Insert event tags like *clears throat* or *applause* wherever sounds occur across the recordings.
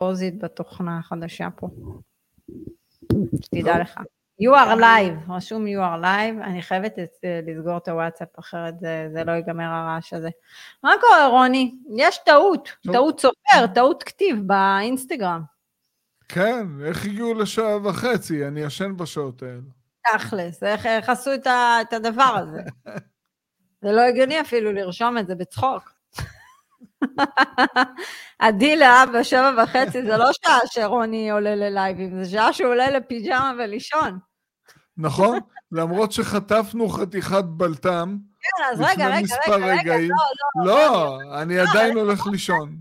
פוזית בתוכנה החדשה פה. שתדע לך. You are live, רשום you are live, אני חייבת לסגור את הוואטסאפ, אחרת זה, זה לא ייגמר הרעש הזה. מה קורה רוני? יש טעות, טעות סופר, טעות כתיב באינסטגרם. כן, איך הגיעו לשעה וחצי? אני ישן בשעות האלה. תכלס, איך, עשו את הדבר הזה? *laughs* זה לא הגיוני אפילו לרשום את זה בצחוק. הדילה בשבע וחצי זה לא שעה שרוני עולה ללייבים, זה שעה שהוא עולה לפיג'מה ולישון. נכון, למרות שחטפנו חתיכת בלטם. כן, אז רגע, רגע, רגע, רגע, לא, לא, לא, אני עדיין הולך לישון.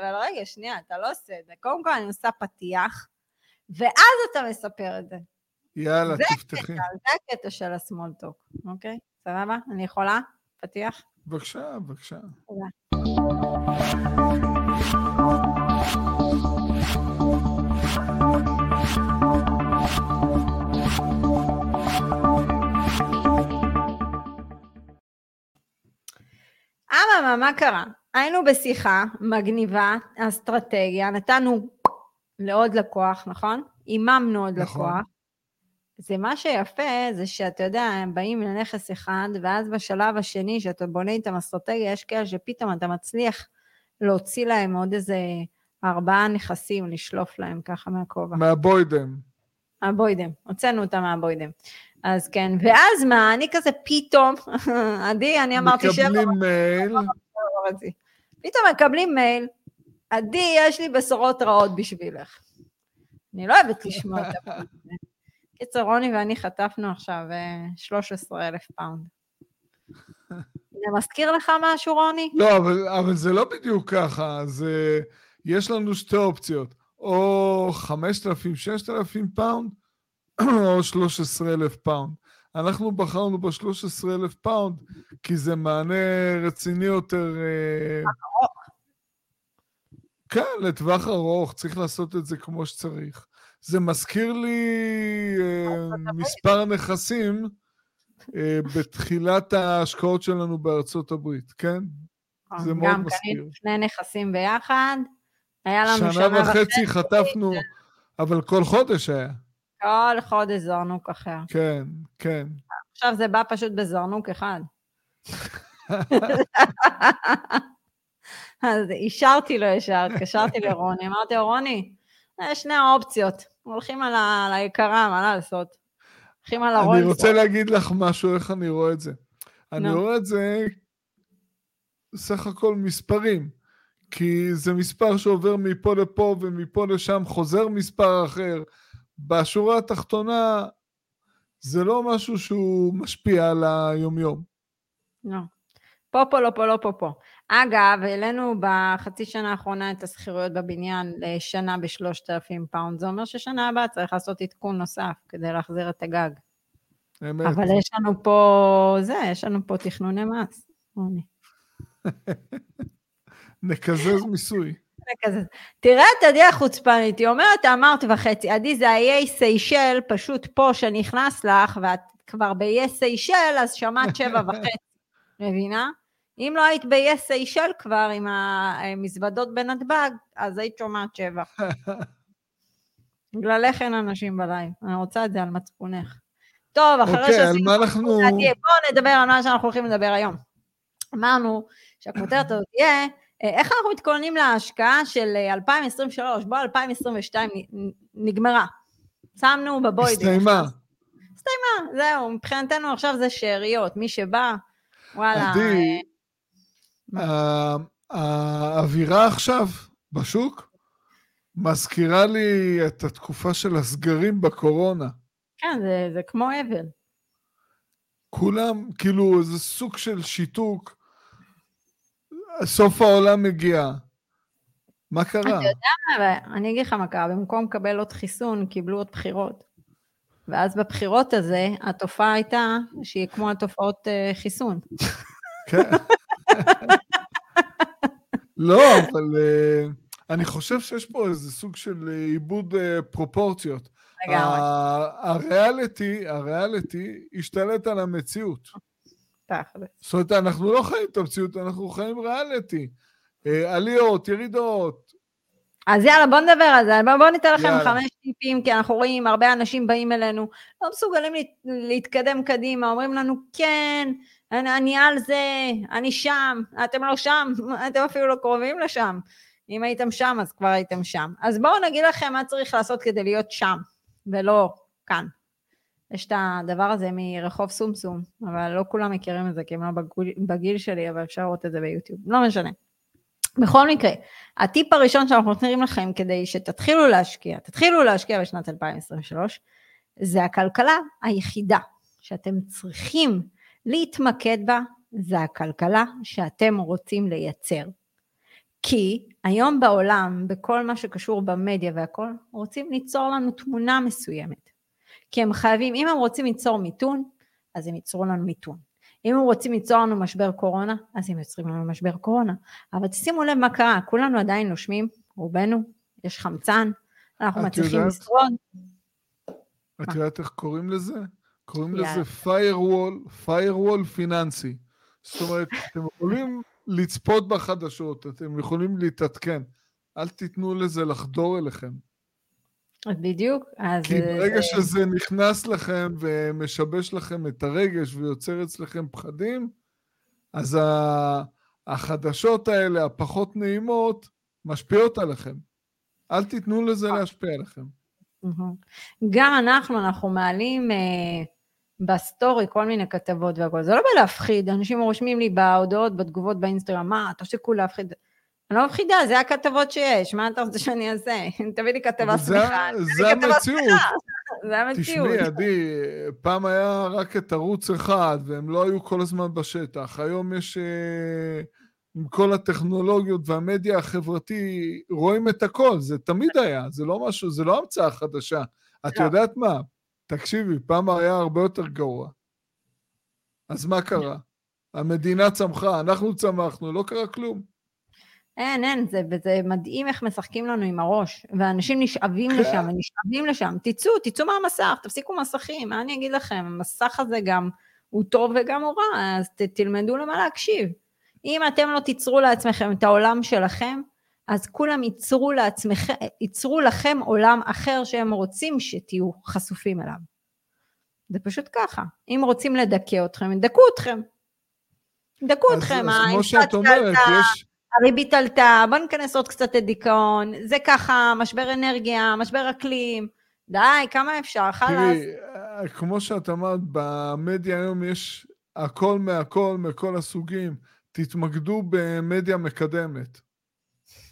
אבל רגע, שנייה, אתה לא עושה את זה. קודם כל אני עושה פתיח, ואז אתה מספר את זה. יאללה, תפתחי. זה הקטע של הסמולטוק, אוקיי? סבבה? אני יכולה? פתיח? בבקשה, בבקשה. תודה. אממה, מה קרה? היינו בשיחה מגניבה, אסטרטגיה, נתנו לעוד לקוח, נכון? איממנו עוד נכון. לקוח. זה מה שיפה, זה שאתה יודע, הם באים לנכס אחד, ואז בשלב השני, שאתה בונה איתם אסטרטגיה, יש כאלה שפתאום אתה מצליח להוציא להם עוד איזה ארבעה נכסים, לשלוף להם ככה מהכובע. מהבוידם. מהבוידם, הוצאנו אותם מהבוידם. אז כן, ואז מה, אני כזה פתאום, *laughs* עדי, אני אמרתי שבע... מקבלים מייל. פתאום מקבלים מייל, עדי, יש לי בשורות רעות בשבילך. אני לא אוהבת לשמוע את הפעם. קיצר, רוני ואני חטפנו עכשיו 13 אלף פאונד. *laughs* זה מזכיר לך משהו, רוני? לא, אבל, אבל זה לא בדיוק ככה, זה... יש לנו שתי אופציות, או 5,000, 6,000 פאונד, *clears throat* או 13,000 פאונד. אנחנו בחרנו ב-13,000 פאונד, כי זה מענה רציני יותר... אה, כן, לטווח ארוך, צריך לעשות את זה כמו שצריך. זה מזכיר לי אה, מספר נכסים אה, בתחילת ההשקעות שלנו בארצות הברית, כן? זה מאוד גם מזכיר. קנינו שני נכסים ביחד, היה לנו שנה וחצי חטפנו, אבל כל חודש היה. כל חודש זרנוק אחר. כן, כן. עכשיו זה בא פשוט בזרנוק אחד. *laughs* אז אישרתי לו ישר, התקשרתי לרוני, אמרתי לו, רוני, שני האופציות, הולכים על ה- על היקרה, מה לעשות? הולכים על הרולס. אני רוצה להגיד לך משהו, איך אני רואה את זה. אני נו. רואה את זה סך הכל מספרים, כי זה מספר שעובר מפה לפה ומפה לשם, חוזר מספר אחר. בשורה התחתונה, זה לא משהו שהוא משפיע על היומיום. לא. פה, פה, לא פה, לא פה, פה. אגב, העלינו בחצי שנה האחרונה את השכירויות בבניין לשנה בשלושת אלפים פאונד. זה אומר ששנה הבאה צריך לעשות עדכון נוסף כדי להחזיר את הגג. אמת. אבל יש לנו פה, זה, יש לנו פה תכנוני מס. *laughs* נקזז מיסוי. *laughs* כזה. תראה את עדי החוצפנית, היא אומרת, אמרת וחצי, עדי זה האיי סיישל, פשוט פה שנכנס לך, ואת כבר באיי סיישל, אז שמעת שבע וחצי, מבינה? אם לא היית באיי סיישל כבר עם המזוודות בנתב"ג, אז היית שומעת שבע. בגללך אין אנשים בלייב, אני רוצה את זה על מצפונך. טוב, אחרי אוקיי, על שעשינו... מה אנחנו... בואו נדבר על מה שאנחנו הולכים לדבר היום. אמרנו שהכותרת הזאת תהיה, אה, איך אנחנו מתכוננים להשקעה של אה, 2023, בוא 2022 נ- נגמרה. שמנו בבוידים. הסתיימה. הסתיימה, זהו, מבחינתנו עכשיו זה שאריות, מי שבא, וואלה. עדי, אה, האווירה עכשיו בשוק מזכירה לי את התקופה של הסגרים בקורונה. כן, זה, זה כמו אבל. כולם, כאילו, זה סוג של שיתוק. סוף העולם מגיע. מה קרה? אתה יודע מה, אני אגיד לך מה קרה, במקום לקבל עוד חיסון, קיבלו עוד בחירות. ואז בבחירות הזה, התופעה הייתה שהיא כמו התופעות אה, חיסון. כן. לא, אבל uh, אני חושב שיש פה איזה סוג של אה, עיבוד uh, פרופורציות. לגמרי, ה- הריאליטי, הריאליטי השתלט על המציאות. תכל'ס. זאת אומרת, אנחנו לא חיים את המציאות, אנחנו חיים ריאליטי. אה, עליות, ירידות. אז יאללה, בוא נדבר על זה, בוא, בוא ניתן לכם יאללה. חמש טיפים, כי אנחנו רואים הרבה אנשים באים אלינו, לא מסוגלים להת, להתקדם קדימה, אומרים לנו, כן, אני, אני על זה, אני שם, אתם לא שם, *laughs* אתם אפילו לא קרובים לשם. אם הייתם שם, אז כבר הייתם שם. אז בואו נגיד לכם מה צריך לעשות כדי להיות שם, ולא כאן. יש את הדבר הזה מרחוב סומסום, אבל לא כולם מכירים את זה, כי הם לא בגיל, בגיל שלי, אבל אפשר לראות את זה ביוטיוב. לא משנה. בכל מקרה, הטיפ הראשון שאנחנו נותנים לכם כדי שתתחילו להשקיע, תתחילו להשקיע בשנת 2023, זה הכלכלה היחידה שאתם צריכים להתמקד בה, זה הכלכלה שאתם רוצים לייצר. כי היום בעולם, בכל מה שקשור במדיה והכל, רוצים ליצור לנו תמונה מסוימת. כי הם חייבים, אם הם רוצים ליצור מיתון, אז הם ייצרו לנו מיתון. אם הם רוצים ליצור לנו משבר קורונה, אז הם יוצרים לנו משבר קורונה. אבל תשימו לב מה קרה, כולנו עדיין נושמים, רובנו, יש חמצן, אנחנו מצליחים? לשרוד. את? יודעת איך קוראים לזה? קוראים יאללה. לזה firewall, firewall פיננסי. זאת אומרת, אתם יכולים לצפות בחדשות, אתם יכולים להתעדכן. אל תיתנו לזה לחדור אליכם. בדיוק, אז... כי אה, ברגע זה- שזה נכנס לכם ומשבש לכם את הרגש ויוצר אצלכם פחדים, אז החדשות האלה, הפחות נעימות, משפיעות עליכם. אל תיתנו לזה להשפיע עליכם. גם אנחנו, אנחנו מעלים אה, בסטורי כל מיני כתבות והכל. זה לא בלהפחיד, אנשים רושמים לי בהודעות, בתגובות באינסטגרם, מה, תפסיקו להפחיד. אני לא מפחידה, זה הכתבות שיש, מה אתה רוצה שאני אעשה? *laughs* תביא לי כתבה שמחה. זה המציאות. *laughs* זה המציאות. תשמעי, עדי, פעם היה רק את ערוץ אחד, והם לא היו כל הזמן בשטח. היום יש, אה, עם כל הטכנולוגיות והמדיה החברתי, רואים את הכל, זה תמיד היה, זה לא משהו, זה לא המצאה חדשה. את לא. יודעת מה? תקשיבי, פעם היה הרבה יותר גרוע. אז מה קרה? המדינה צמחה, אנחנו צמחנו, לא קרה כלום. אין, אין, זה, וזה מדהים איך משחקים לנו עם הראש, ואנשים נשאבים כן. לשם, ונשאבים לשם. תצאו, תצאו מהמסך, תפסיקו מסכים, מה אני אגיד לכם? המסך הזה גם הוא טוב וגם הוא רע, אז ת, תלמדו למה להקשיב. אם אתם לא תיצרו לעצמכם את העולם שלכם, אז כולם ייצרו לעצמכם, ייצרו לכם עולם אחר שהם רוצים שתהיו חשופים אליו. זה פשוט ככה. אם רוצים לדכא אתכם, ידכאו אתכם. ידכאו אתכם, האינפלציה עלתה, יש... הריבית עלתה, בוא ניכנס עוד קצת לדיכאון, זה ככה, משבר אנרגיה, משבר אקלים, די, כמה אפשר, חלאס. תראי, כמו שאת אמרת, במדיה היום יש הכל מהכל, מכל הסוגים. תתמקדו במדיה מקדמת.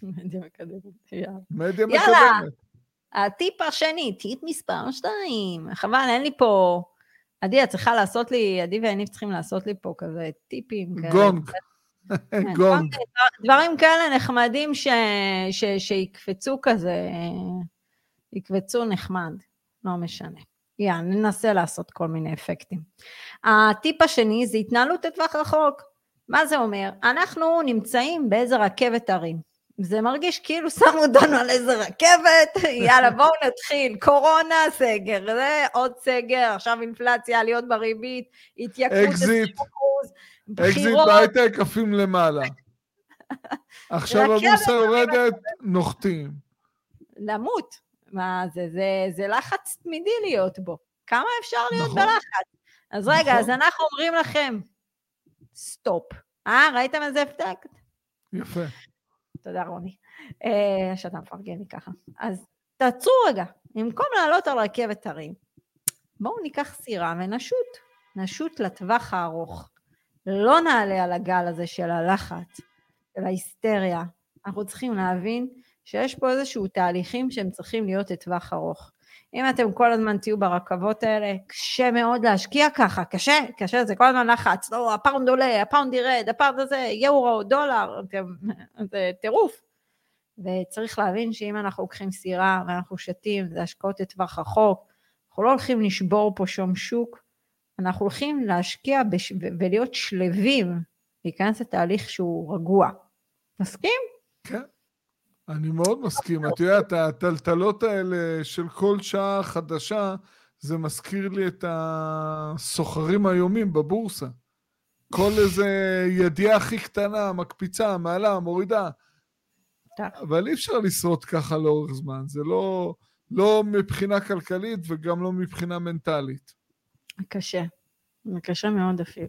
מדיה מקדמת, יאללה. מדיה יאללה. מקדמת. הטיפ השני, טיפ מספר 2, חבל, אין לי פה... עדי, את צריכה לעשות לי, עדי ואני צריכים לעשות לי פה כזה טיפים. גונג. *laughs* כן, גונג. דברים כאלה נחמדים ש... ש... שיקפצו כזה, יקפצו נחמד, לא משנה. יאללה, ננסה לעשות כל מיני אפקטים. הטיפ השני זה התנהלות לטווח רחוק. מה זה אומר? אנחנו נמצאים באיזה רכבת הרים. זה מרגיש כאילו שמו אותנו על איזה רכבת, *laughs* יאללה בואו נתחיל, קורונה, סגר, זה עוד סגר, עכשיו אינפלציה, עליות בריבית, התייקרות אקזיט. 20%, אקזיט בחירות, בהייטק עפים למעלה. *laughs* עכשיו הבורסה יורדת, נוחתים. למות. מה זה, זה, זה לחץ תמידי להיות בו. כמה אפשר להיות נכון. בלחץ? אז רגע, נכון. אז אנחנו אומרים לכם, סטופ. אה, ראיתם איזה הפתק? יפה. תודה רוני, אה, שאתה מפרגן לי ככה. אז תעצרו רגע, במקום לעלות על רכבת הרים, בואו ניקח סירה ונשוט, נשוט לטווח הארוך. לא נעלה על הגל הזה של הלחץ, של ההיסטריה. אנחנו צריכים להבין שיש פה איזשהו תהליכים שהם צריכים להיות לטווח ארוך. אם אתם כל הזמן תהיו ברכבות האלה, קשה מאוד להשקיע ככה, קשה, קשה, זה כל הזמן לחץ, לא, הפאונד עולה, הפאונד ירד, הפאונד הזה, יורו, דולר, אתם, *laughs* זה טירוף. וצריך להבין שאם אנחנו לוקחים סירה ואנחנו שתים, זה השקעות לטווח רחוק, אנחנו לא הולכים לשבור פה שום שוק, אנחנו הולכים להשקיע בש... ולהיות שלווים, להיכנס לתהליך שהוא רגוע. מסכים? כן. אני מאוד מסכים. את יודעת, הטלטלות האלה של כל שעה חדשה, זה מזכיר לי את הסוחרים היומיים בבורסה. כל איזה ידיעה הכי קטנה, מקפיצה, מעלה, מורידה. אבל אי אפשר לשרוד ככה לאורך זמן, זה לא, לא מבחינה כלכלית וגם לא מבחינה מנטלית. קשה, קשה מאוד אפילו.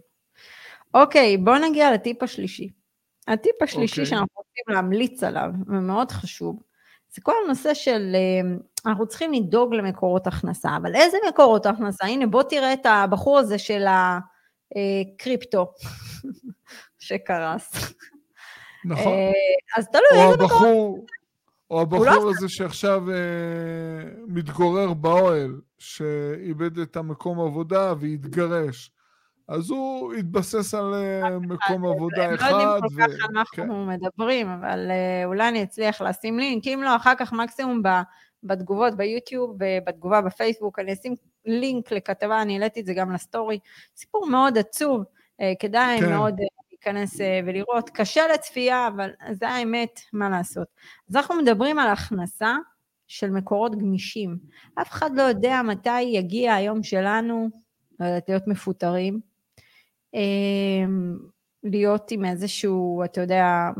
אוקיי, בואו נגיע לטיפ השלישי. הטיפ השלישי אוקיי. שאנחנו רוצים להמליץ עליו, ומאוד חשוב, זה כל הנושא של, אה, אנחנו צריכים לדאוג למקורות הכנסה, אבל איזה מקורות הכנסה? הנה, בוא תראה את הבחור הזה של הקריפטו *laughs* שקרס. נכון. אה, אז תלוי איזה מקורות... או לא הבחור לא הזה שעכשיו אה, מתגורר באוהל, שאיבד את המקום עבודה והתגרש. אז הוא התבסס על אה, מקום עבודה אחד. הם לא יודעים כל כך על מה אנחנו כן. מדברים, אבל אה, אולי אני אצליח לשים לינק, אם לא, אחר כך מקסימום בתגובות ביוטיוב ובתגובה בפייסבוק, אני אשים לינק לכתבה, אני העליתי את זה גם לסטורי. סיפור מאוד עצוב, אה, כדאי כן. מאוד להיכנס ולראות. קשה לצפייה, אבל זה האמת, מה לעשות. אז אנחנו מדברים על הכנסה של מקורות גמישים. אף אחד לא יודע מתי יגיע היום שלנו, לא יודעת, להיות מפוטרים. אמ, להיות עם איזשהו, אתה יודע,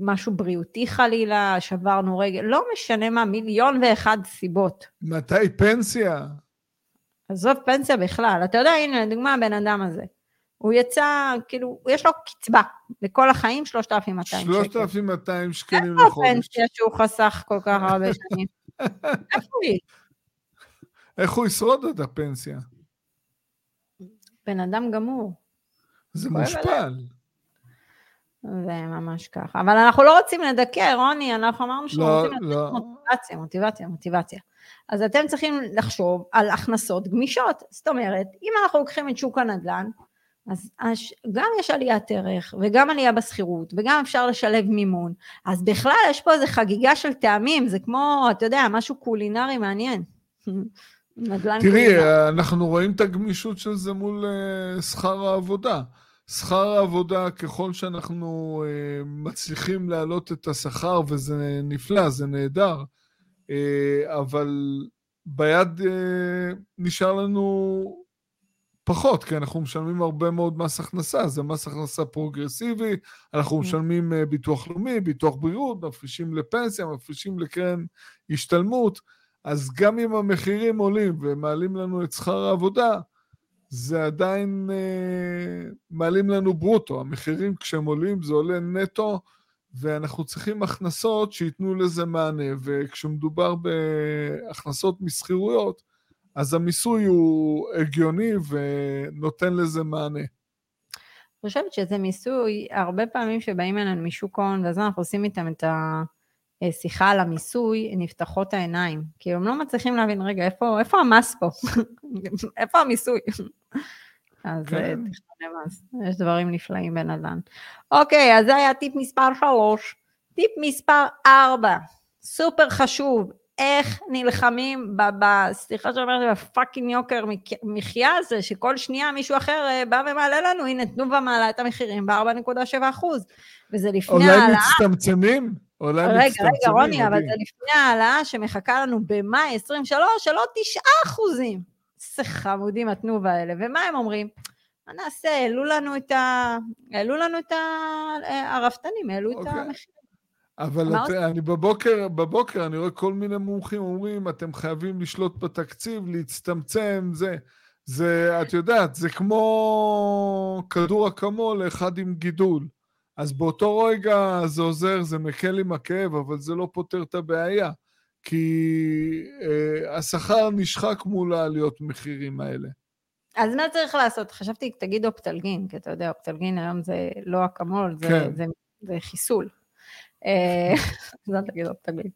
משהו בריאותי חלילה, שברנו רגל, לא משנה מה, מיליון ואחד סיבות. מתי פנסיה? עזוב פנסיה בכלל, אתה יודע, הנה, לדוגמה, הבן אדם הזה. הוא יצא, כאילו, יש לו קצבה לכל החיים 3,200 שקל. 3,200 שקלים לחודש. איפה הפנסיה שהוא חסך כל כך הרבה *laughs* שנים? איפה היא? איך הוא ישרוד את הפנסיה? בן אדם גמור. זה מושפל. זה ממש ככה. אבל אנחנו לא רוצים לדכא, רוני, אנחנו אמרנו שאנחנו לא, רוצים לא. לתת מוטיבציה, מוטיבציה, מוטיבציה. אז אתם צריכים לחשוב על הכנסות גמישות. זאת אומרת, אם אנחנו לוקחים את שוק הנדל"ן, אז גם יש עליית ערך, וגם עלייה בשכירות, וגם אפשר לשלב מימון. אז בכלל יש פה איזו חגיגה של טעמים, זה כמו, אתה יודע, משהו קולינרי מעניין. *laughs* תראי, אנחנו רואים את הגמישות של זה מול uh, שכר העבודה. שכר העבודה, ככל שאנחנו uh, מצליחים להעלות את השכר, וזה נפלא, זה נהדר, uh, אבל ביד uh, נשאר לנו פחות, כי אנחנו משלמים הרבה מאוד מס הכנסה, זה מס הכנסה פרוגרסיבי, אנחנו כן. משלמים uh, ביטוח לאומי, ביטוח בריאות, מפרישים לפנסיה, מפרישים לקרן השתלמות. אז גם אם המחירים עולים ומעלים לנו את שכר העבודה, זה עדיין אה, מעלים לנו ברוטו. המחירים כשהם עולים זה עולה נטו, ואנחנו צריכים הכנסות שייתנו לזה מענה. וכשמדובר בהכנסות משכירויות, אז המיסוי הוא הגיוני ונותן לזה מענה. אני חושבת שזה מיסוי, הרבה פעמים שבאים אלינו משוק ההון, ואז אנחנו עושים איתם את ה... אה, שיחה על המיסוי, נפתחות העיניים. כי הם לא מצליחים להבין, רגע, איפה, איפה המס פה? *laughs* איפה המיסוי? אז כן. אה, מס, יש דברים נפלאים בנדל"ן. אוקיי, אז זה היה טיפ מספר 3. טיפ מספר 4, סופר חשוב, איך נלחמים, סליחה שאני אומרת, ב fucking יוקר מחיה הזה, שכל שנייה מישהו אחר אה, בא ומעלה לנו, הנה תנובה מעלה את המחירים ב-4.7 אחוז, וזה לפני העלאה. אולי מצטמצמים? אולי רגע, מצטמצמים. רגע, רוני, אבל זה לפני העלאה שמחכה לנו במאי 23, של עוד 9 אחוזים. איזה חמודים התנובה האלה. ומה הם אומרים? מה נעשה? העלו לנו את ה... העלו לנו את. אה, הרפתנים, העלו את אוקיי. המחיר. אבל את, אני בבוקר, בבוקר אני רואה כל מיני מומחים אומרים, אתם חייבים לשלוט בתקציב, להצטמצם, זה. זה, את יודעת, זה כמו כדור אקמול לאחד עם גידול. אז באותו רגע זה עוזר, זה מקל עם הכאב, אבל זה לא פותר את הבעיה. כי אה, השכר נשחק מול העליות מחירים האלה. אז מה צריך לעשות? חשבתי, תגיד אופטלגין, כי אתה יודע, אופטלגין היום זה לא אקמול, זה, כן. זה, זה חיסול. *laughs* אל תגיד עוד תמיד.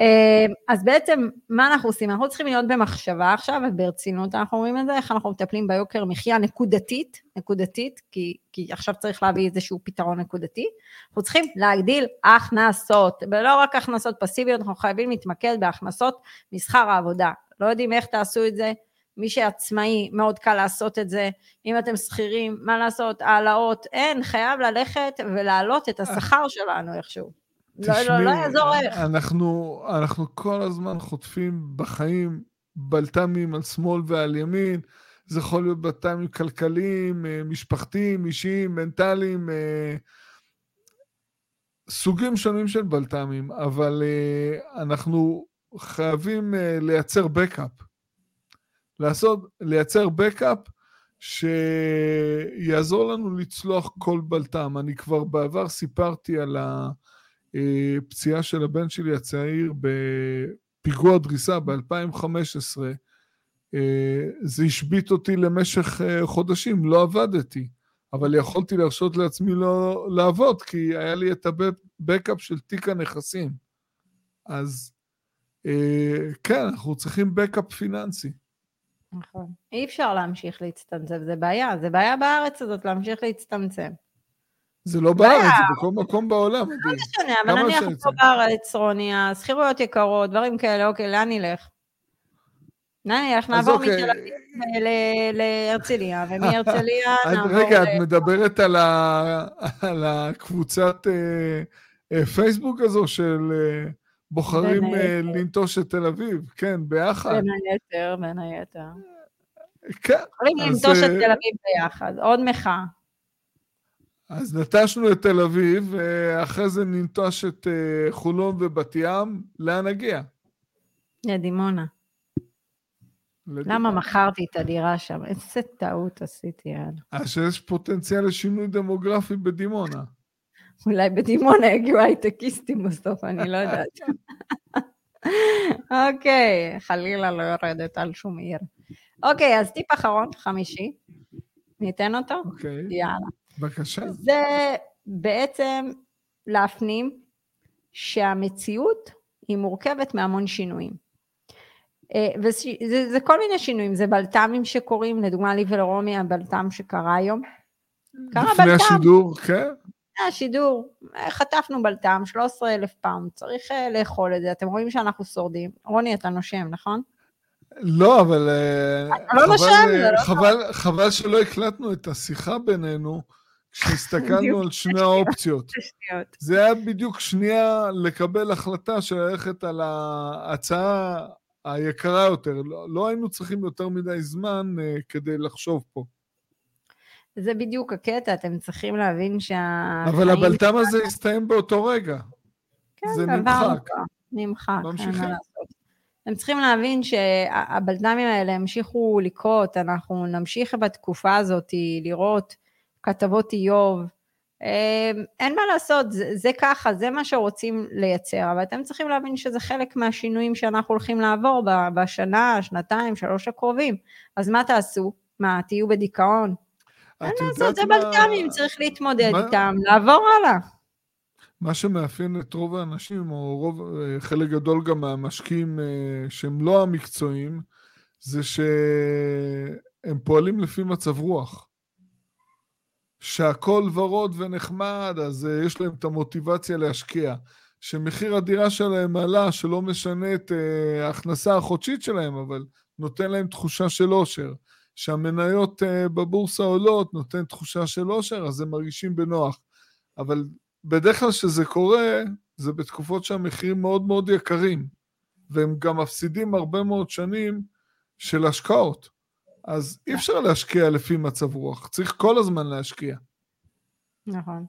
אה, אז בעצם, מה אנחנו עושים? אנחנו צריכים להיות במחשבה עכשיו, וברצינות אנחנו אומרים את זה, איך אנחנו מטפלים ביוקר מחיה נקודתית, נקודתית, כי, כי עכשיו צריך להביא איזשהו פתרון נקודתי. אנחנו צריכים להגדיל הכנסות, ולא רק הכנסות פסיביות, אנחנו חייבים להתמקד בהכנסות משכר העבודה. לא יודעים איך תעשו את זה, מי שעצמאי, מאוד קל לעשות את זה. אם אתם שכירים, מה לעשות? העלאות, אין, חייב ללכת ולהעלות את השכר שלנו איכשהו. תשמעי, לא, לא, לא יעזור איך. אנחנו, אנחנו כל הזמן חוטפים בחיים בלת"מים על שמאל ועל ימין. זה יכול להיות בלת"מים כלכליים, אה, משפחתיים, אישיים, מנטליים. אה, סוגים שונים של בלת"מים, אבל אנחנו חייבים לייצר בקאפ. לעשות, לייצר בקאפ שיעזור לנו לצלוח כל בלת"ם. אני כבר בעבר סיפרתי על הפציעה של הבן שלי הצעיר בפיגוע דריסה ב-2015. זה השבית אותי למשך חודשים, לא עבדתי. אבל יכולתי להרשות לעצמי לא לעבוד, כי היה לי את הבקאפ של תיק הנכסים. אז אה, כן, אנחנו צריכים בקאפ פיננסי. נכון. אי אפשר להמשיך להצטמצם, זה בעיה. זה בעיה בארץ הזאת להמשיך להצטמצם. זה לא בארץ, זה בכל מקום בעולם. לא משנה, אבל נניח פה בארץ, רוני, השכירויות יקרות, דברים כאלה, אוקיי, לאן נלך? נניח, נעבור אוקיי. מתל אביב להרצליה, ומהרצליה *laughs* נעבור... רגע, את מדברת על הקבוצת אה, אה, פייסבוק הזו של אה, בוחרים לנטוש את תל אביב, כן, ביחד. בין היתר, בין היתר. כן. בוחרים לנטוש את תל אביב ביחד, עוד מחאה. אז נטשנו את תל אביב, ואחרי זה ננטוש את חולון ובת ים, לאן נגיע? לדימונה. למה מכרתי את הדירה שם? איזה טעות עשיתי, יאללה. אז אה, שיש פוטנציאל לשינוי דמוגרפי בדימונה. אולי בדימונה יגיעו הייטקיסטים בסוף, אני לא יודעת. *laughs* אוקיי, חלילה לא יורדת על שום עיר. אוקיי, אז טיפ אחרון, חמישי. ניתן אותו? אוקיי. יאללה. בבקשה. זה בעצם להפנים שהמציאות היא מורכבת מהמון שינויים. אה, וזה זה כל מיני שינויים, זה בלת"מים שקורים, לדוגמה לי ולרוני הבלת"ם שקרה היום. קרה בלת"ם. לפני השידור, כן. השידור, אה, חטפנו בלת"ם, 13 אלף פאונד, צריך אה, לאכול את זה, אתם רואים שאנחנו שורדים. רוני, אתה נושם, נכון? לא, אבל... אתה לא נושם, זה לא חבל, חבל שלא הקלטנו את השיחה בינינו. כשהסתכלנו על שני האופציות. *laughs* זה היה בדיוק שנייה לקבל החלטה של ללכת על ההצעה היקרה יותר. לא, לא היינו צריכים יותר מדי זמן uh, כדי לחשוב פה. זה בדיוק הקטע, אתם צריכים להבין שה... אבל הבלטם הזה הסתיים באותו רגע. כן, זה נמחק. נמחק, לעשות. אתם צריכים להבין שהבלת"מים האלה המשיכו לקרות, אנחנו נמשיך בתקופה הזאת לראות כתבות איוב, אמ, אין מה לעשות, זה, זה ככה, זה מה שרוצים לייצר, אבל אתם צריכים להבין שזה חלק מהשינויים שאנחנו הולכים לעבור בשנה, שנתיים, שלוש הקרובים. אז מה תעשו? מה, תהיו בדיכאון? אין לעשות, זה בלת"מים, צריך להתמודד. איתם, לעבור הלאה. מה שמאפיין את רוב האנשים, או רוב, אה, חלק גדול גם מהמשקיעים אה, שהם לא המקצועיים, זה שהם פועלים לפי מצב רוח. שהכל ורוד ונחמד, אז uh, יש להם את המוטיבציה להשקיע. שמחיר הדירה שלהם עלה, שלא משנה את ההכנסה החודשית שלהם, אבל נותן להם תחושה של אושר. שהמניות uh, בבורסה עולות, נותן תחושה של אושר, אז הם מרגישים בנוח. אבל בדרך כלל כשזה קורה, זה בתקופות שהמחירים מאוד מאוד יקרים, והם גם מפסידים הרבה מאוד שנים של השקעות. אז אי אפשר להשקיע לפי מצב רוח, צריך כל הזמן להשקיע. נכון.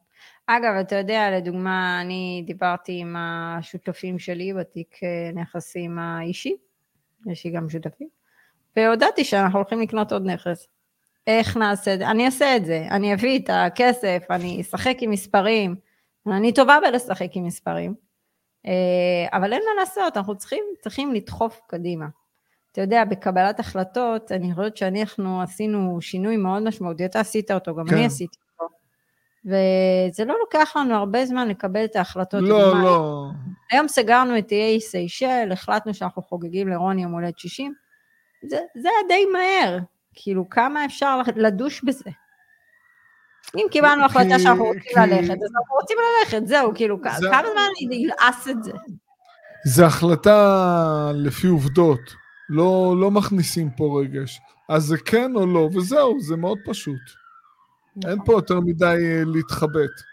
אגב, אתה יודע, לדוגמה, אני דיברתי עם השותפים שלי בתיק אה, נכסים האישי, יש לי גם שותפים, והודעתי שאנחנו הולכים לקנות עוד נכס. איך נעשה את זה? אני אעשה את זה, אני אביא את הכסף, אני אשחק עם מספרים, אני טובה בלשחק עם מספרים, אה, אבל אין מה לעשות, אנחנו צריכים, צריכים לדחוף קדימה. אתה יודע, בקבלת החלטות, אני חושבת שאנחנו עשינו שינוי מאוד משמעותי, אתה עשית אותו, גם כן. אני עשיתי אותו. וזה לא לוקח לנו הרבה זמן לקבל את ההחלטות. לא, לא. היום סגרנו את איי סיישל, החלטנו שאנחנו חוגגים לרוני יום הולדת 60. זה, זה היה די מהר, כאילו, כמה אפשר לדוש בזה? אם קיבלנו החלטה שאנחנו רוצים כי... ללכת, אז אנחנו רוצים ללכת, זהו, כאילו, זה... כמה זמן אני אלעס את זה? זה החלטה לפי עובדות. לא, לא מכניסים פה רגש. אז זה כן או לא, וזהו, זה מאוד פשוט. נכון. אין פה יותר מדי אה, להתחבט.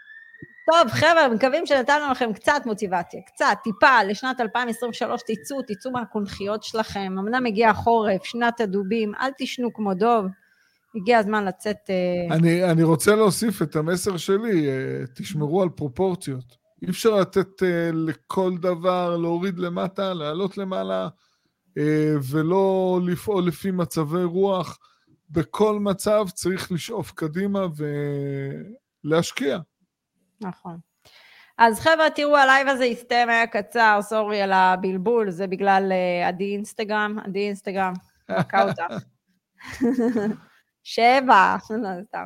טוב, חבר'ה, מקווים שנתנו לכם קצת מוטיבציה, קצת, טיפה, לשנת 2023, תצאו, תצאו מהקונכיות שלכם. אמנם הגיע החורף, שנת הדובים, אל תשנו כמו דוב. הגיע הזמן לצאת... אה, אני, אני רוצה להוסיף את המסר שלי, אה, תשמרו על פרופורציות. אי אפשר לתת אה, לכל דבר, להוריד למטה, לעלות למעלה, אה, ולא לפעול לפי מצבי רוח. בכל מצב צריך לשאוף קדימה ולהשקיע. נכון. אז חבר'ה, תראו, ה live הזה הסתיים, היה קצר, sorry על הבלבול, זה בגלל אה, עדי אינסטגרם, עדי אינסטגרם, מכה אותך. *laughs* שבע, לא, סתם.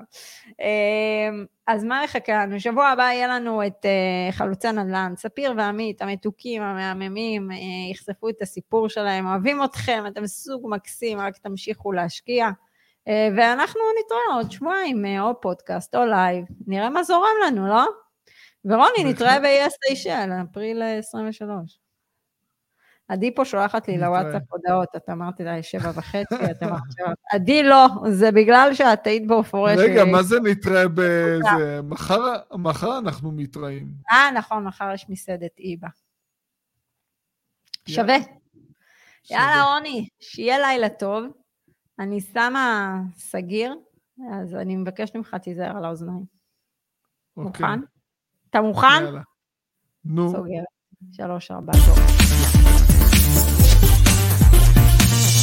אמ, אז מה יחכה לנו? שבוע הבא יהיה לנו את אה, חלוצי נדל"ן, ספיר ועמית, המתוקים, המהממים, אה, יחשפו את הסיפור שלהם, אוהבים אתכם, אתם זוג מקסים, רק תמשיכו להשקיע. אה, ואנחנו נתראה עוד שבועיים, או פודקאסט או live, נראה מה זורם לנו, לא? ורוני, נתראה באיי סיישל, אפריל 23. עדי פה שולחת לי לוואטסאפ הודעות, את אמרת לה שבע וחצי, את אמרת שבע... עדי לא, זה בגלל שאת היית באופורש. רגע, מה זה נתראה בזה? מחר אנחנו מתראים. אה, נכון, מחר יש מסעדת איבה. שווה. יאללה, רוני, שיהיה לילה טוב. אני שמה סגיר, אז אני מבקשת ממך, תיזהר על האוזניים. אוקיי. מוכן? אתה מוכן? יאללה. נו. סוגר. שלוש, ארבע, טוב.